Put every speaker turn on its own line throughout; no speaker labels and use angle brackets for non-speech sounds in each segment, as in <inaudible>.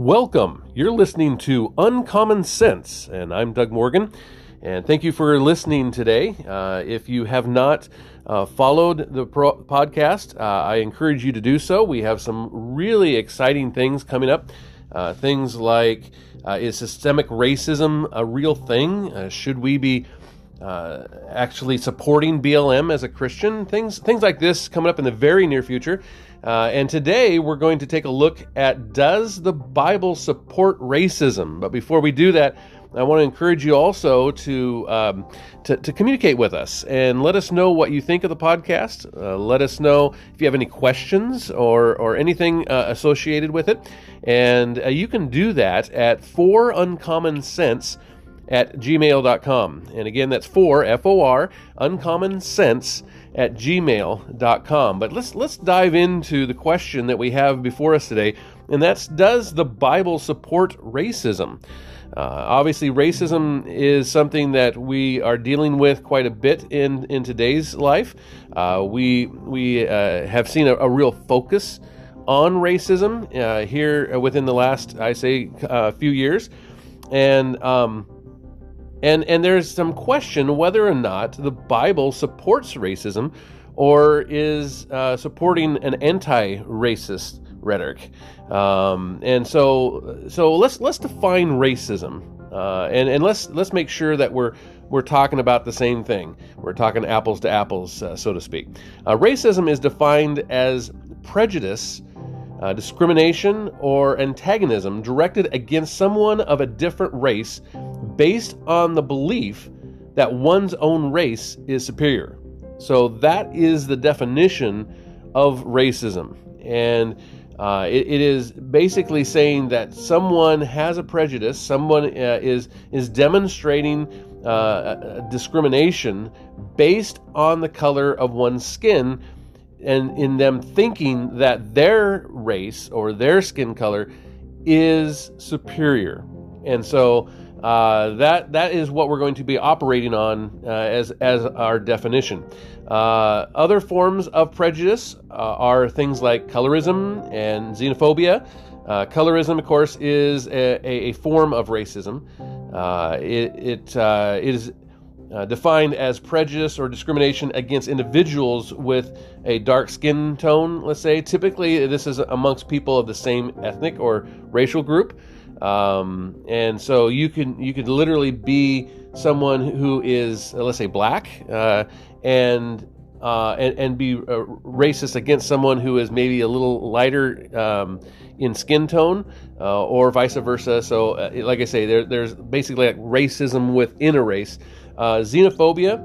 Welcome. You're listening to Uncommon Sense, and I'm Doug Morgan. And thank you for listening today. Uh, if you have not uh, followed the pro- podcast, uh, I encourage you to do so. We have some really exciting things coming up. Uh, things like uh, is systemic racism a real thing? Uh, should we be actually supporting BLM as a Christian? Things things like this coming up in the very near future. Uh, and today we're going to take a look at does the Bible support racism? But before we do that, I want to encourage you also to, um, to, to communicate with us and let us know what you think of the podcast. Uh, let us know if you have any questions or or anything uh, associated with it, and uh, you can do that at for uncommon sense at gmail.com. And again, that's four F O R uncommon sense at gmail.com. But let's let's dive into the question that we have before us today, and that's does the Bible support racism? Uh, obviously, racism is something that we are dealing with quite a bit in, in today's life. Uh, we we uh, have seen a, a, real focus on racism uh, here within the last, I say, uh, few years, and um, and, and there's some question whether or not the Bible supports racism or is uh, supporting an anti-racist rhetoric. Um, and so, so let's let's define racism, uh, and and let's let's make sure that we're we're talking about the same thing. We're talking apples to apples, uh, so to speak. Uh, racism is defined as prejudice uh, discrimination, or antagonism directed against someone of a different race based on the belief that one's own race is superior. So that is the definition of racism. And uh, it, it is basically saying that someone has a prejudice, someone uh, is, is demonstrating uh, discrimination based on the color of one's skin and in them thinking that their race or their skin color is superior. And so uh, that that is what we're going to be operating on uh, as as our definition. Uh, other forms of prejudice uh, are things like colorism and xenophobia. Uh, colorism, of course, is a, a, form of racism. It it, it is defined as prejudice or discrimination against individuals with a dark skin tone, let's say. Typically, this is amongst people of the same ethnic or racial group. Um, and so you can you could literally be someone who is uh, let's say black uh, and uh, and, and be uh, racist against someone who is maybe a little lighter um, in skin tone, uh, or vice versa. So, uh, like I say, there, there's basically like racism within a race. Xenophobia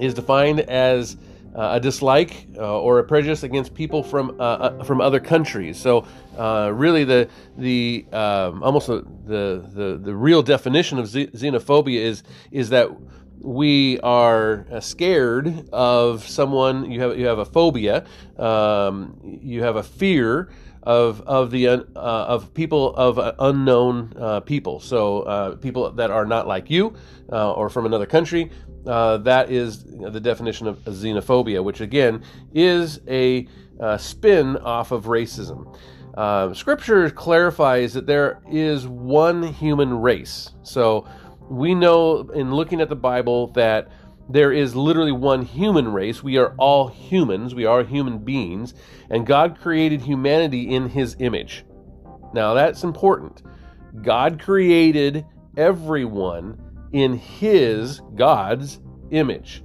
is defined as a dislike or a prejudice against people from from other countries. So, uh, really, the the um, almost the, the the real definition of xenophobia is is that we are uh, scared of someone. You have you have a phobia. Um, you have a fear of of the uh, of people of uh, unknown uh, people. So uh, people that are not like you uh, or from another country. That is the definition of xenophobia, which again is a spin off of racism. Um, scripture clarifies that there is one human race. So we know in looking at the Bible that there is literally one human race. We are all humans, we are human beings, and God created humanity in his image. Now that's important. God created everyone in his, God's image.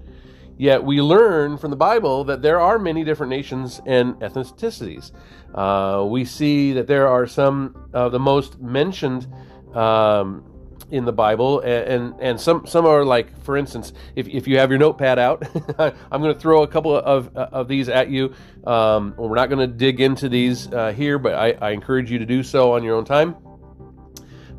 Yet we learn from the Bible that there are many different nations and ethnicities. Uh, we see that there are some of the most mentioned um, in the Bible, and, and, and some some are like, for instance, if, if you have your notepad out, <laughs> I'm going to throw a couple of of these at you. Um, we're not going to dig into these uh, here, but I, I, encourage you to do so on your own time.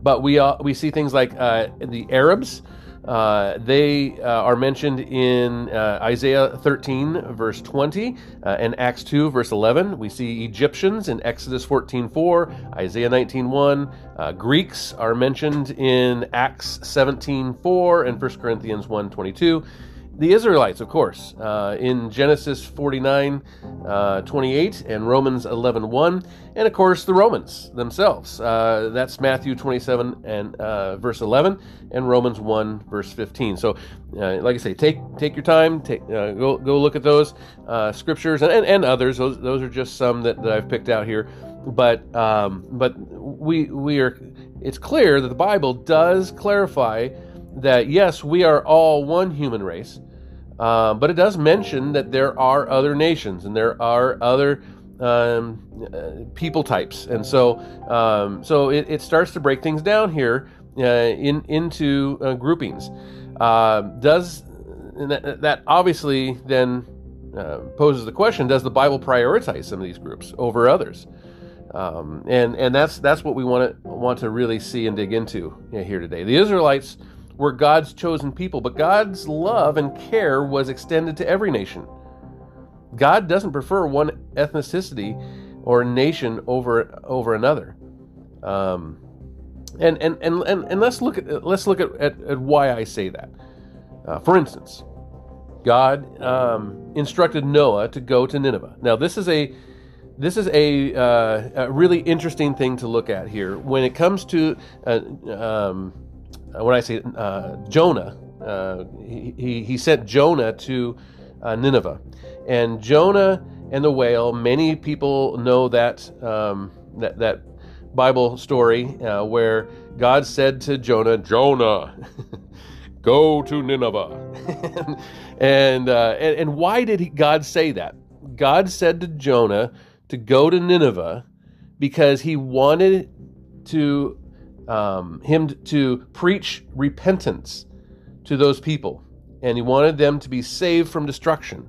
But we uh, we see things like uh, the Arabs. Uh, they uh, are mentioned in uh, Isaiah 13, verse 20, uh, and Acts 2, verse 11. We see Egyptians in Exodus 14, 4, Isaiah 19, 1. Uh, Greeks are mentioned in Acts 17, 4, and 1 Corinthians 1, 22. The Israelites, of course, uh, in Genesis 49, uh, 28 and Romans 11, 1. And of course, the Romans themselves. Uh, that's Matthew 27 and uh, verse 11 and Romans 1, verse 15. So, uh, like I say, take take your time, take, uh, go, go look at those scriptures and, and, and, others. Those, those are just some that, that I've picked out here. But, um, but we, we are, it's clear that the Bible does clarify that yes, we are all one human race, uh, but it does mention that there are other nations and there are other um, uh, people types, and so um, so it, it, starts to break things down here uh, in into uh, groupings. Uh, does that, that, obviously then poses the question: Does the Bible prioritize some of these groups over others? Um, and and that's that's what we want to want to really see and dig into here today. The Israelites were God's chosen people, but God's love and care was extended to every nation. God doesn't prefer one ethnicity or nation over over another. Um, and, and, and, and, and let's look at let's look at, at, at why I say that. Uh, for instance, God um, instructed Noah to go to Nineveh. Now, this is a this is a, uh, a, really interesting thing to look at here when it comes to uh, um, when I say uh, Jonah, uh, he, he sent Jonah to uh, Nineveh. And Jonah and the whale, many people know that, um, that, that Bible story uh, where God said to Jonah, Jonah, <laughs> go to Nineveh. <laughs> and, uh, and, and why did he, God say that? God said to Jonah to go to Nineveh because he wanted to um, him to preach repentance to those people, and he wanted them to be saved from destruction.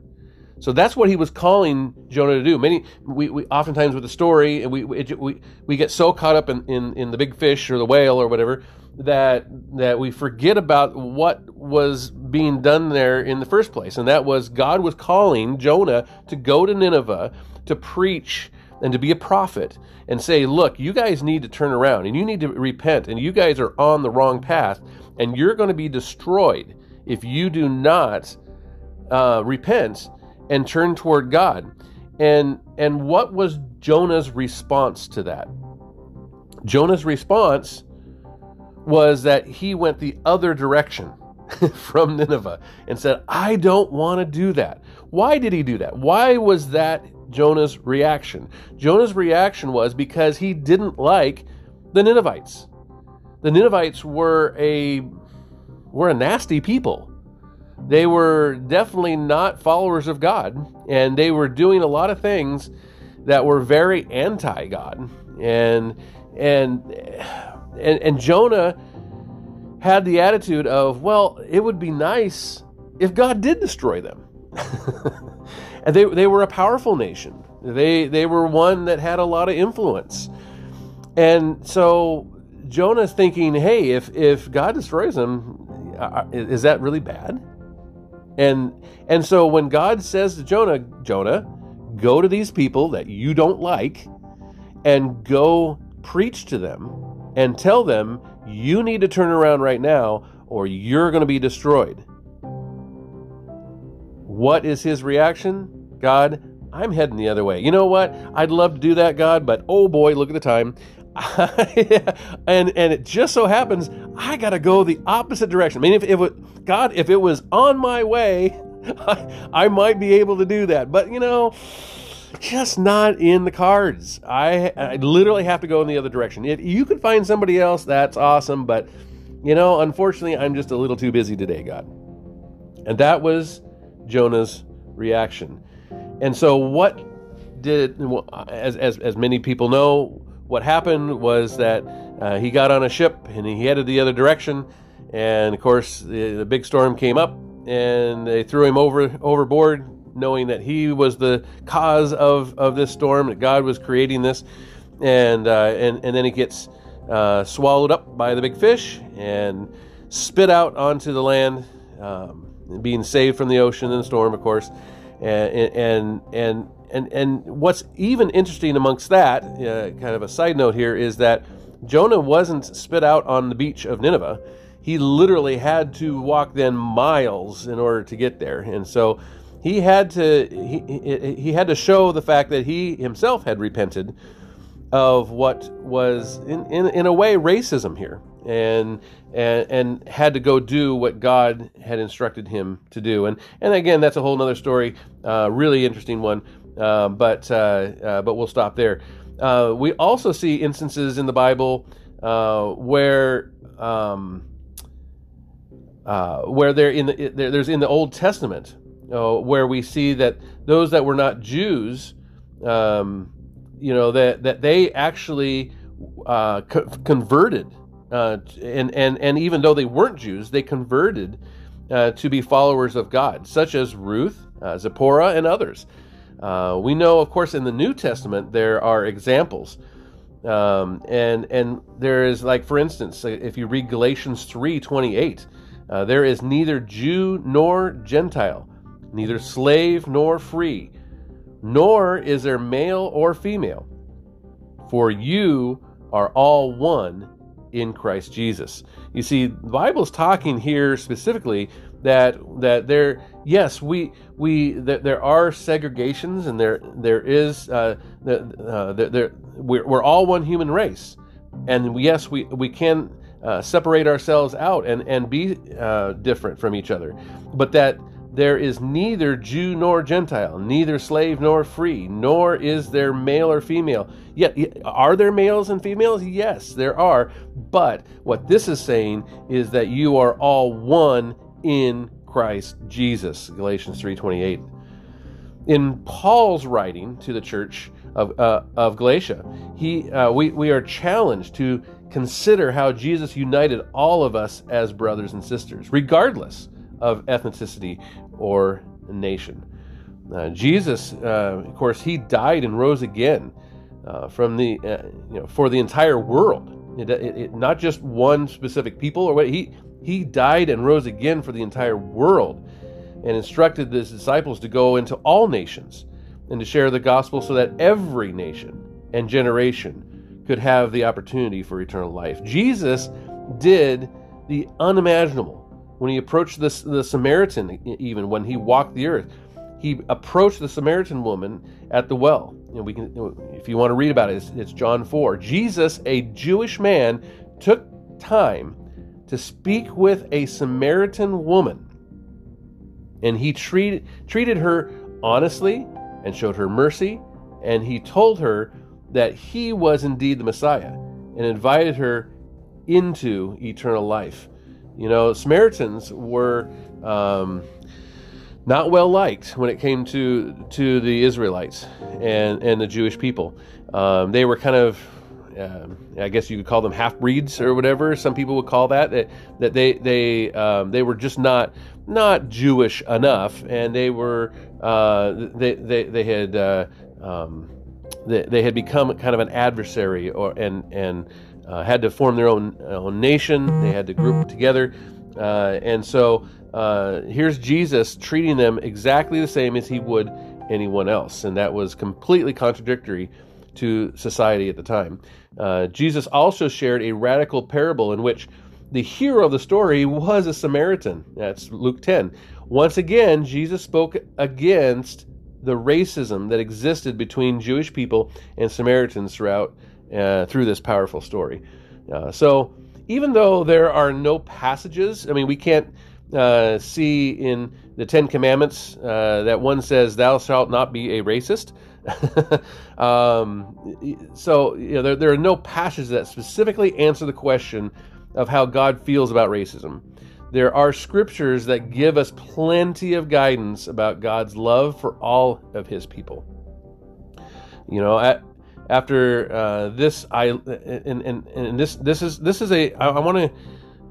So that's what he was calling Jonah to do. Many, we, we oftentimes with the story, and we, we we get so caught up in, in, in the big fish or the whale or whatever that that we forget about what was being done there in the first place, and that was God was calling Jonah to go to Nineveh to preach and to be a prophet and say, look, you guys need to turn around and you need to repent and you guys are on the wrong path and you're going to be destroyed if you do not uh, repent and turn toward God. And and what was Jonah's response to that? Jonah's response was that he went the other direction <laughs> from Nineveh and said, I don't want to do that. Why did he do that? Why was that Jonah's reaction. Jonah's reaction was because he didn't like the Ninevites. The Ninevites were a were a nasty people. They were definitely not followers of God, and they were doing a lot of things that were very anti-God. And and and, and Jonah had the attitude of, well, it would be nice if God did destroy them. <laughs> and they, they were a powerful nation. They, they were one that had a lot of influence. And so Jonah's thinking, hey, if, if God destroys them, is that really bad? And, and so when God says to Jonah, Jonah, go to these people that you don't like and go preach to them and tell them you need to turn around right now or you're going to be destroyed. What is his reaction? God, I'm heading the other way. You know what? I'd love to do that, God, but oh boy, look at the time. <laughs> and and it just so happens I got to go the opposite direction. I mean, if, if it, God, if it was on my way, <laughs> I, I might be able to do that. But you know, just not in the cards. I, I literally have to go in the other direction. If you could find somebody else, that's awesome. But you know, unfortunately, I'm just a little too busy today, God. And that was Jonah's reaction. And so, what did, as, as, as many people know, what happened was that uh, he got on a ship and he headed the other direction. And of course, the, the big storm came up and they threw him over overboard, knowing that he was the cause of, of this storm, that God was creating this. And, uh, and, and then he gets uh, swallowed up by the big fish and spit out onto the land. Um, being saved from the ocean and the storm, of course. And and and and and what's even interesting amongst that, uh, kind of a side note here, is that Jonah wasn't spit out on the beach of Nineveh. he literally had to walk then miles in order to get there. And so he had to he, he had to show the fact that he himself had repented of what was in, in, in a way racism here and, and and had to go do what God had instructed him to do. And and again that's a whole other story uh, really interesting one uh, but uh, uh, but we'll stop there. Uh, we also see instances in the Bible uh, where um, where there in the, there's in the Old Testament where we see that those that were not Jews um, you know that that they actually co- converted, uh, and and and even though they weren't Jews, they converted uh, to be followers of God, such as Ruth, uh, Zipporah, and others. Uh, we know, of course, in the New Testament there are examples, um, and and there is like, for instance, if you read Galatians three twenty eight, uh, there is neither Jew nor Gentile, neither slave nor free nor is there male or female, for you are all one in Christ Jesus. You see, the Bible's talking here specifically that that there, yes, we we that there are segregations and there there is uh, the, uh, there, we're, we're all one human race, and yes, we we can uh, separate ourselves out and and be uh, different from each other, but that there is neither Jew nor Gentile, neither slave nor free, nor is there male or female. Yet, are there males and females? Yes, there are. But what this is saying is that you are all one in Christ Jesus. Galatians 3:28. In Paul's writing to the church of, uh, of Galatia, he, uh, we, we are challenged to consider how Jesus united all of us as brothers and sisters, regardless of ethnicity or nation. Uh, Jesus, uh, of course, he died and rose again uh, from the uh, you know for the entire world. It, it, it, not just one specific people or what he he died and rose again for the entire world, and instructed his disciples to go into all nations and to share the gospel so that every nation and generation could have the opportunity for eternal life. Jesus did the unimaginable when he approached the, the Samaritan, even when he walked the earth, he approached the Samaritan woman at the well. And we can, if you want to read about it, it's, it's John 4. Jesus, a Jewish man, took time to speak with a Samaritan woman. And he treated, treated her honestly and showed her mercy. And he told her that he was indeed the Messiah and invited her into eternal life. You know, Samaritans were um, not well liked when it came to to the Israelites and and the Jewish people. Um, they were kind of uh, I guess you could call them half breeds or whatever. Some people would call that that, that they they um, they were just not not Jewish enough, and they were uh, they, they they had uh, um, they, they had become kind of an adversary or and and uh, had to form their own, own nation. They had to group together. Uh, and so uh, here's Jesus treating them exactly the same as he would anyone else. And that was completely contradictory to society at the time. Uh, Jesus also shared a radical parable in which the hero of the story was a Samaritan. That's Luke 10. Once again, Jesus spoke against the racism that existed between Jewish people and Samaritans throughout uh, through this powerful story. Uh, so, even though there are no passages, I mean, we can't uh, see in the Ten Commandments uh, that one says, Thou shalt not be a racist. <laughs> um, so, you know, there, there are no passages that specifically answer the question of how God feels about racism. There are scriptures that give us plenty of guidance about God's love for all of his people. You know, at, after uh, this, I and, and and this this is this is a I, I want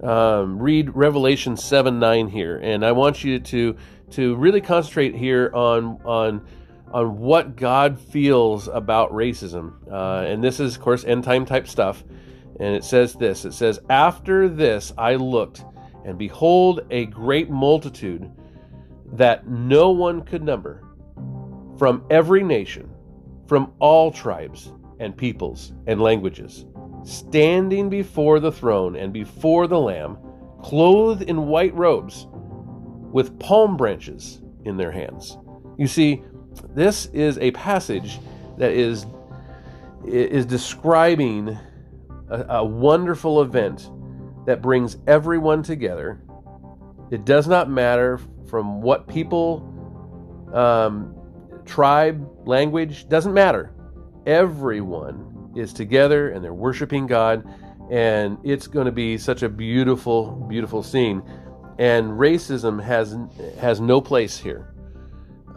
to um, read Revelation seven nine here, and I want you to to really concentrate here on on on what God feels about racism, uh, and this is of course end time type stuff, and it says this: it says, "After this, I looked, and behold, a great multitude that no one could number, from every nation." From all tribes and peoples and languages, standing before the throne and before the Lamb, clothed in white robes, with palm branches in their hands. You see, this is a passage that is, is describing a, a wonderful event that brings everyone together. It does not matter from what people, um, tribe, language, doesn't matter. Everyone is together and they're worshiping God, and it's going to be such a beautiful, beautiful scene. And racism has has no place here.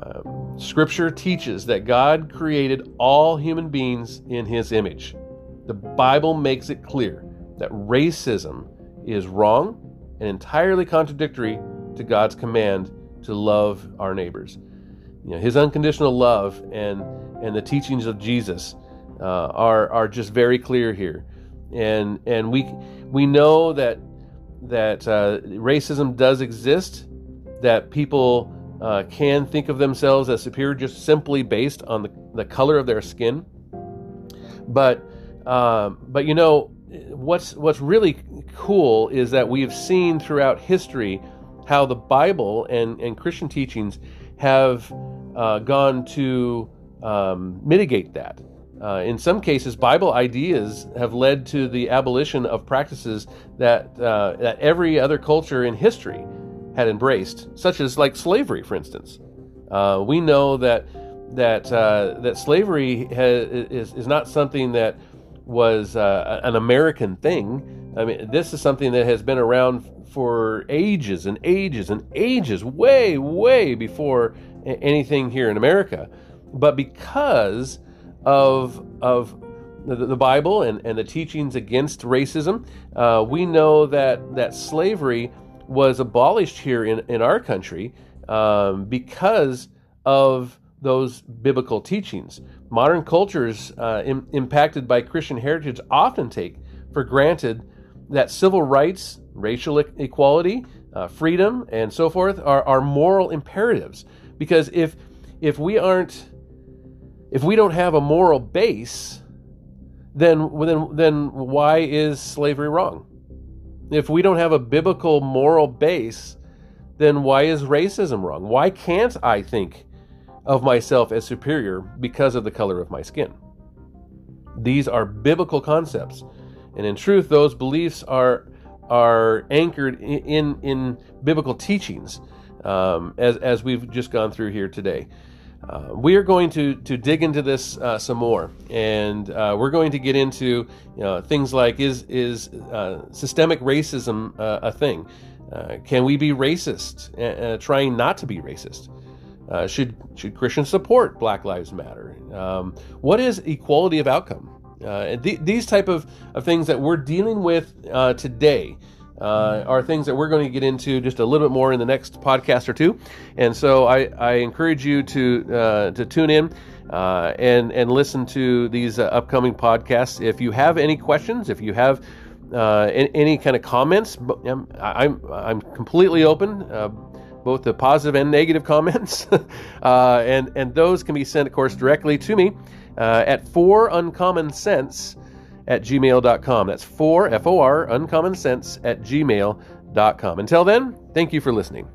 Um, scripture teaches that God created all human beings in His image. The Bible makes it clear that racism is wrong and entirely contradictory to God's command to love our neighbors. You know, His unconditional love and and the teachings of Jesus uh, are are just very clear here, and and we we know that that uh, racism does exist, that people uh, can think of themselves as superior just simply based on the, the color of their skin. But um, but you know what's what's really cool is that we have seen throughout history how the Bible and, and Christian teachings have uh, gone to um, mitigate that. Uh, in some cases, Bible ideas have led to the abolition of practices that uh, that every other culture in history had embraced, such as like slavery, for instance. Uh, we know that that uh, that slavery is is not something that was uh, an American thing. I mean, this is something that has been around for ages and ages and ages, way way before anything here in America. But because of of the, the Bible and, and the teachings against racism, uh, we know that that slavery was abolished here in, in our country um, because of those biblical teachings. Modern cultures uh, Im- impacted by Christian heritage often take for granted that civil rights, racial equality, uh, freedom, and so forth are, are moral imperatives. Because if if we aren't if we don't have a moral base, then then then why is slavery wrong? If we don't have a biblical moral base, then why is racism wrong? Why can't I think of myself as superior because of the color of my skin? These are biblical concepts. And in truth, those beliefs are are anchored in in, in biblical teachings, um, as as we've just gone through here today. Uh, we are going to, to dig into this uh, some more, and uh, we're going to get into you know, things like is is uh, systemic racism uh, a thing? Uh, can we be racist, trying not to be racist? should should Christians support Black Lives Matter? Um, what is equality of outcome? Th- these type of, of things that we're dealing with today uh, are things that we're going to get into just a little bit more in the next podcast or two. And so I, I encourage you to uh, to tune in uh, and and listen to these uh, upcoming podcasts. If you have any questions, if you have uh, any, any, kind of comments, I'm I'm, I'm completely open. Uh, both the positive and negative <laughs> comments, <laughs> and and those can be sent, of course, directly to me at four uncommon sense at gmail.com. That's for F O R, uncommon sense at gmail.com. Until then, thank you for listening.